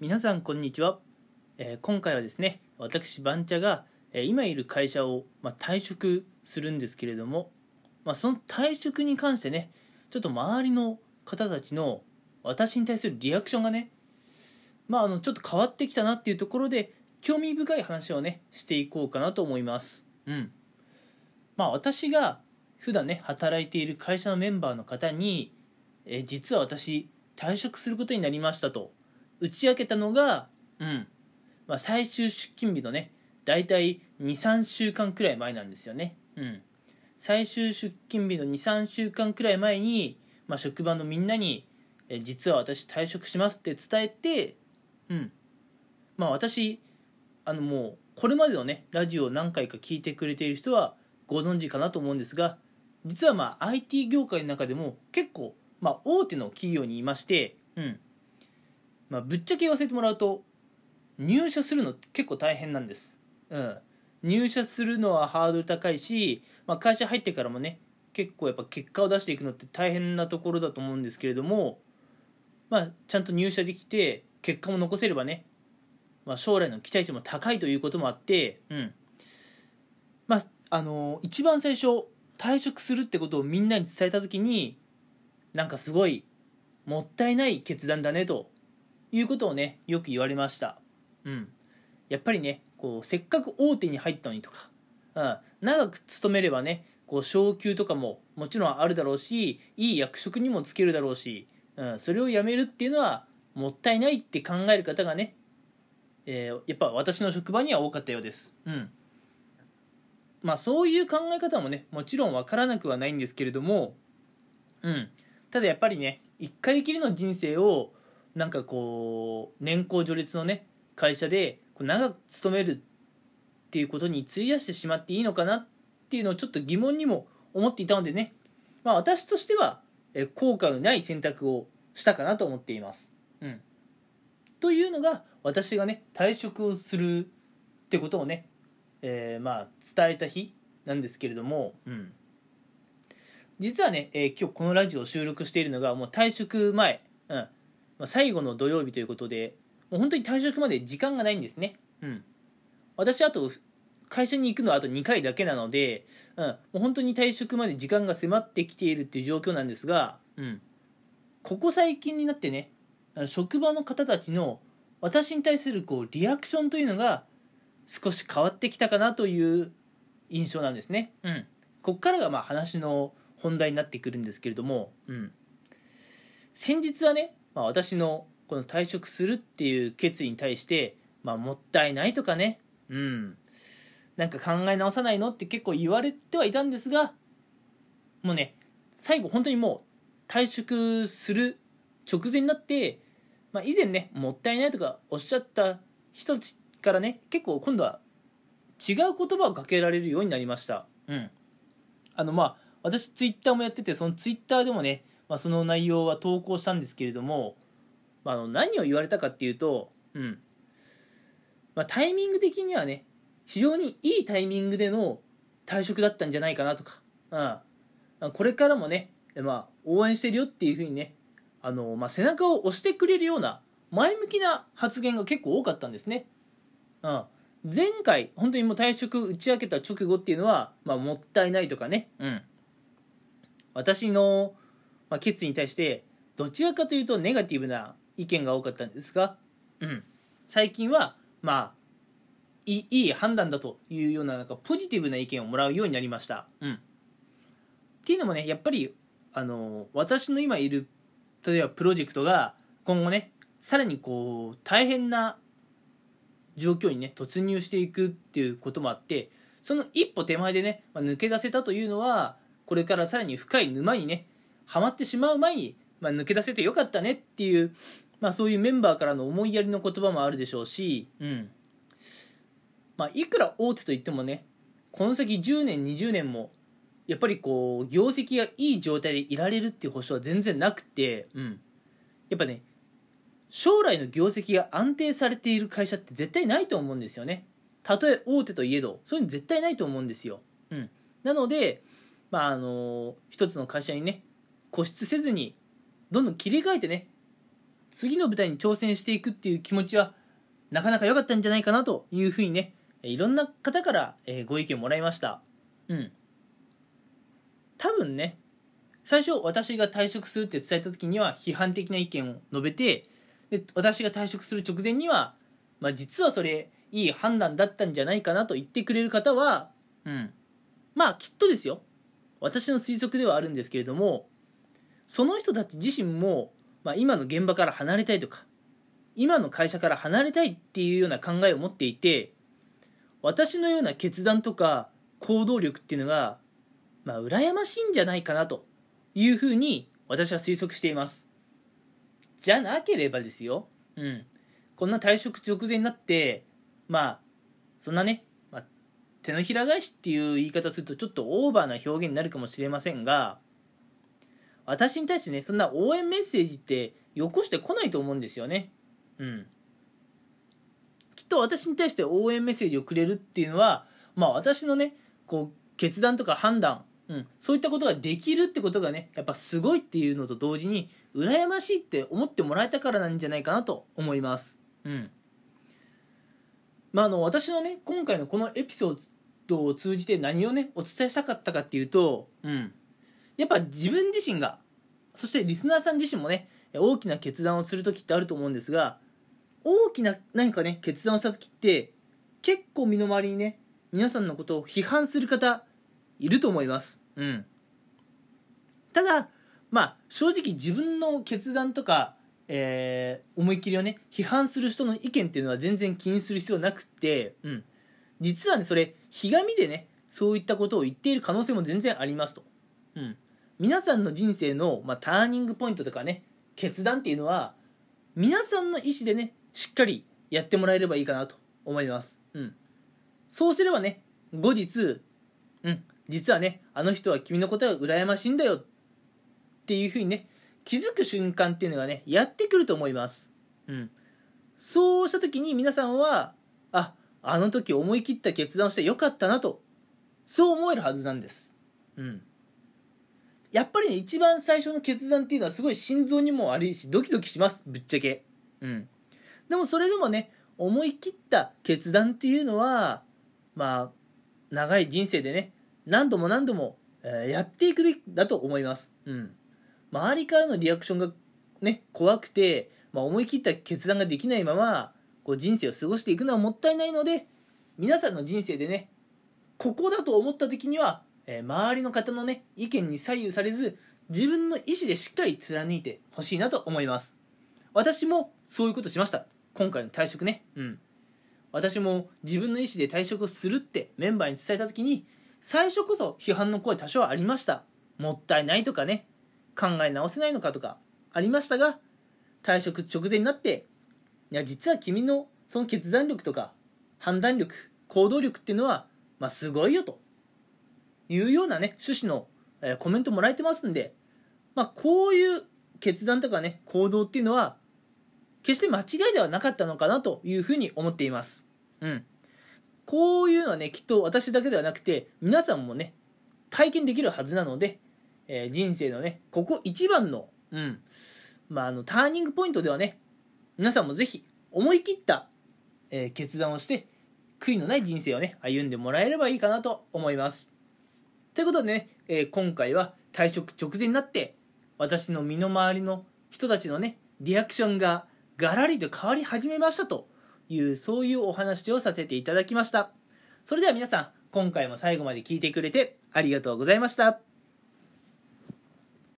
皆さんこんにちは、えー今回はですね私番茶が、えー今いる会社を、まあ、退職するんですけれども、まあ、その退職に関してねちょっと周りの方たちの私に対するリアクションがねまああのちょっと変わってきたなっていうところで興味深い話をねしていこうかなと思います。うん。まあ私が普段ね働いている会社のメンバーの方に、え実は私退職することになりましたと。打ち明けたのが、うん。まあ、最終出勤日のね大体23週間くらい前なんですよね、うん、最終出勤日の23週間くらい前に、まあ、職場のみんなにえー実は私退職しますって伝えてうん。まあ私あのもうこれまでのねラジオを何回か聞いてくれている人はご存知かなと思うんですが実はまあ IT 業界の中でも結構、まあ、大手の企業にいまして、うんまあ、ぶっちゃけ言わせてもらうと入社するの結構大変なんです、うん、入社するのはハードル高いし、まあ、会社入ってからもね結構やっぱ結果を出していくのって大変なところだと思うんですけれども、まあ、ちゃんと入社できて結果も残せればね、まあ、将来の期待値も高いということもあって、うん。まああの一番最初退職するってことをみんなに伝えた時になんかすごいもったいない決断だねということをねよく言われました。うん。やっぱりねこうせっかく大手に入ったのにとか、うん、長く勤めればねこう昇給とかももちろんあるだろうしいい役職にもつけるだろうし、うん、それをやめるっていうのはもったいないって考える方がね、えーやっぱ私の職場には多かったようです。うん。まあそういう考え方もねもちろんわからなくはないんですけれどもうん。ただやっぱりね一回きりの人生をなんかこう年功序列のね会社で長く勤めるっていうことに費やしてしまっていいのかなっていうのをちょっと疑問にも思っていたのでね、まあ、私としてはえ後悔のない選択をしたかなと思っています。うん、というのが私がね退職をするってことをね、えーまあ伝えた日なんですけれども、うん、実はね、えー今日このラジオを収録しているのがもう退職前、まあ、最後の土曜日ということでもう本当に退職まで時間がないんですね、うん、私あと会社に行くのはあと2回だけなので、うん、もう本当に退職まで時間が迫ってきているっていう状況なんですが、うん、ここ最近になってね職場の方たちの私に対するこうリアクションというのが少し変わってきたかなという印象なんですね。うん、ここからがまあ話の本題になってくるんですけれども、うん、先日はね、まあ、私のこの退職するっていう決意に対して、まあ、もったいないとかね、うん、なんか考え直さないのって結構言われてはいたんですがもうね最後本当にもう退職する直前になって、まあ、以前ねもったいないとかおっしゃった人たちからね結構今度は違う言葉をかけられるようになりました。うん。あのまあ私ツイッターもやっててそのツイッターでもね、まあ、その内容は投稿したんですけれども、まあ、の何を言われたかっていうとうん。まあ、タイミング的にはね非常にいいタイミングでの退職だったんじゃないかなとか、うん、これからもね、まあ、応援してるよっていうふうにねあの、まあ、背中を押してくれるような前向きな発言が結構多かったんですね、うん、前回本当にもう退職打ち明けた直後っていうのは、まあ、もったいないとかね、うん、私の、まあ、決意に対してどちらかというとネガティブな意見が多かったんですが、うん、最近はまあいいいい判断だというようななんかポジティブな意見をもらうようになりました。うん、っていうのもねやっぱりあの私の今いる例えばプロジェクトが今後ねさらにこう大変な状況にね突入していくっていうこともあってその一歩手前でね、まあ、抜け出せたというのはこれからさらに深い沼にねはまってしまう前に、まあ、抜け出せてよかったねっていうまあ、そういうメンバーからの思いやりの言葉もあるでしょうし、うん。まあ、いくら大手といってもねこの先10年20年もやっぱりこう業績がいい状態でいられるっていう保証は全然なくて、うん、やっぱね将来の業績が安定されている会社って絶対ないと思うんですよね。たとえ大手といえどそういうの絶対ないと思うんですよ、うん、なのでまああの一つの会社にね固執せずにどんどん切り替えてね次の舞台に挑戦していくっていう気持ちはなかなか良かったんじゃないかなというふうにねいろんな方からご意見もらいました。うん。多分ね最初私が退職するって伝えた時には批判的な意見を述べてで私が退職する直前には、まあ、実はそれいい判断だったんじゃないかなと言ってくれる方は、うん、まあきっとですよ。私の推測ではあるんですけれどもその人たち自身も、まあ、今の現場から離れたいとか今の会社から離れたいっていうような考えを持っていて私のような決断とか行動力っていうのが、まあ、羨ましいんじゃないかなというふうに私は推測しています。じゃなければですよ。うん。こんな退職直前になってまあそんなね、まあ、手のひら返しっていう言い方するとちょっとオーバーな表現になるかもしれませんが私に対してねそんな応援メッセージってよこしてこないと思うんですよね。うん。きっと私に対して応援メッセージをくれるっていうのはまあ私のねこう決断とか判断うん、そういったことができるってことがねやっぱすごいっていうのと同時に羨ましいって思ってもらえたからなんじゃないかなと思います。うん。まあ、あの私のね今回のこのエピソードを通じて何をねお伝えしたかったかっていうと、うん、やっぱ自分自身がそしてリスナーさん自身もね大きな決断をする時ってあると思うんですが大きな何かね決断をした時って結構身の回りにね皆さんのことを批判する方いると思います。うん。ただまあ正直自分の決断とか、えー、思い切りをね批判する人の意見っていうのは全然気にする必要なくて、うん、実はねそれひがみでねそういったことを言っている可能性も全然ありますと、うん、皆さんの人生の、まあ、ターニングポイントとかね決断っていうのは皆さんの意思でねしっかりやってもらえればいいかなと思います、うん、そうすればね後日、うん、実はねあの人は君のことが羨ましいんだよっていうふうにね気づく瞬間っていうのがねやってくると思います。うん。そうした時に皆さんはああの時思い切った決断をしてよかったなとそう思えるはずなんです。うん。やっぱりね一番最初の決断っていうのはすごい心臓にも悪いしドキドキしますぶっちゃけうんでもそれでもね思い切った決断っていうのはまあ長い人生でね何度も何度も、えー、やっていくべきだと思います。うん。周りからのリアクションがね、怖くて、まあ、思い切った決断ができないまま、こう人生を過ごしていくのはもったいないので、皆さんの人生でね、ここだと思った時には、えー、周りの方のね、意見に左右されず、自分の意思でしっかり貫いてほしいなと思います。私もそういうことしました。今回の退職ね。うん。私も自分の意思で退職するってメンバーに伝えた時に、最初こそ批判の声多少ありましたもったいないとかね考え直せないのかとかありましたが退職直前になっていや実は君のその決断力とか判断力行動力っていうのは、まあ、すごいよというようなね趣旨の、え、コメントもらえてますんで、まあ、こういう決断とかね行動っていうのは決して間違いではなかったのかなというふうに思っています。うん。こういうのはねきっと私だけではなくて皆さんもね体験できるはずなので、えー、人生のねここ一番の,、うんまあ、あのターニングポイントではね皆さんもぜひ思い切った、えー、決断をして悔いのない人生をね歩んでもらえればいいかなと思います。ということでね、えー、今回は退職直前になって私の身の回りの人たちのねリアクションがガラリと変わり始めましたというそういうお話をさせていただきました。それでは皆さん今回も最後まで聞いてくれてありがとうございました。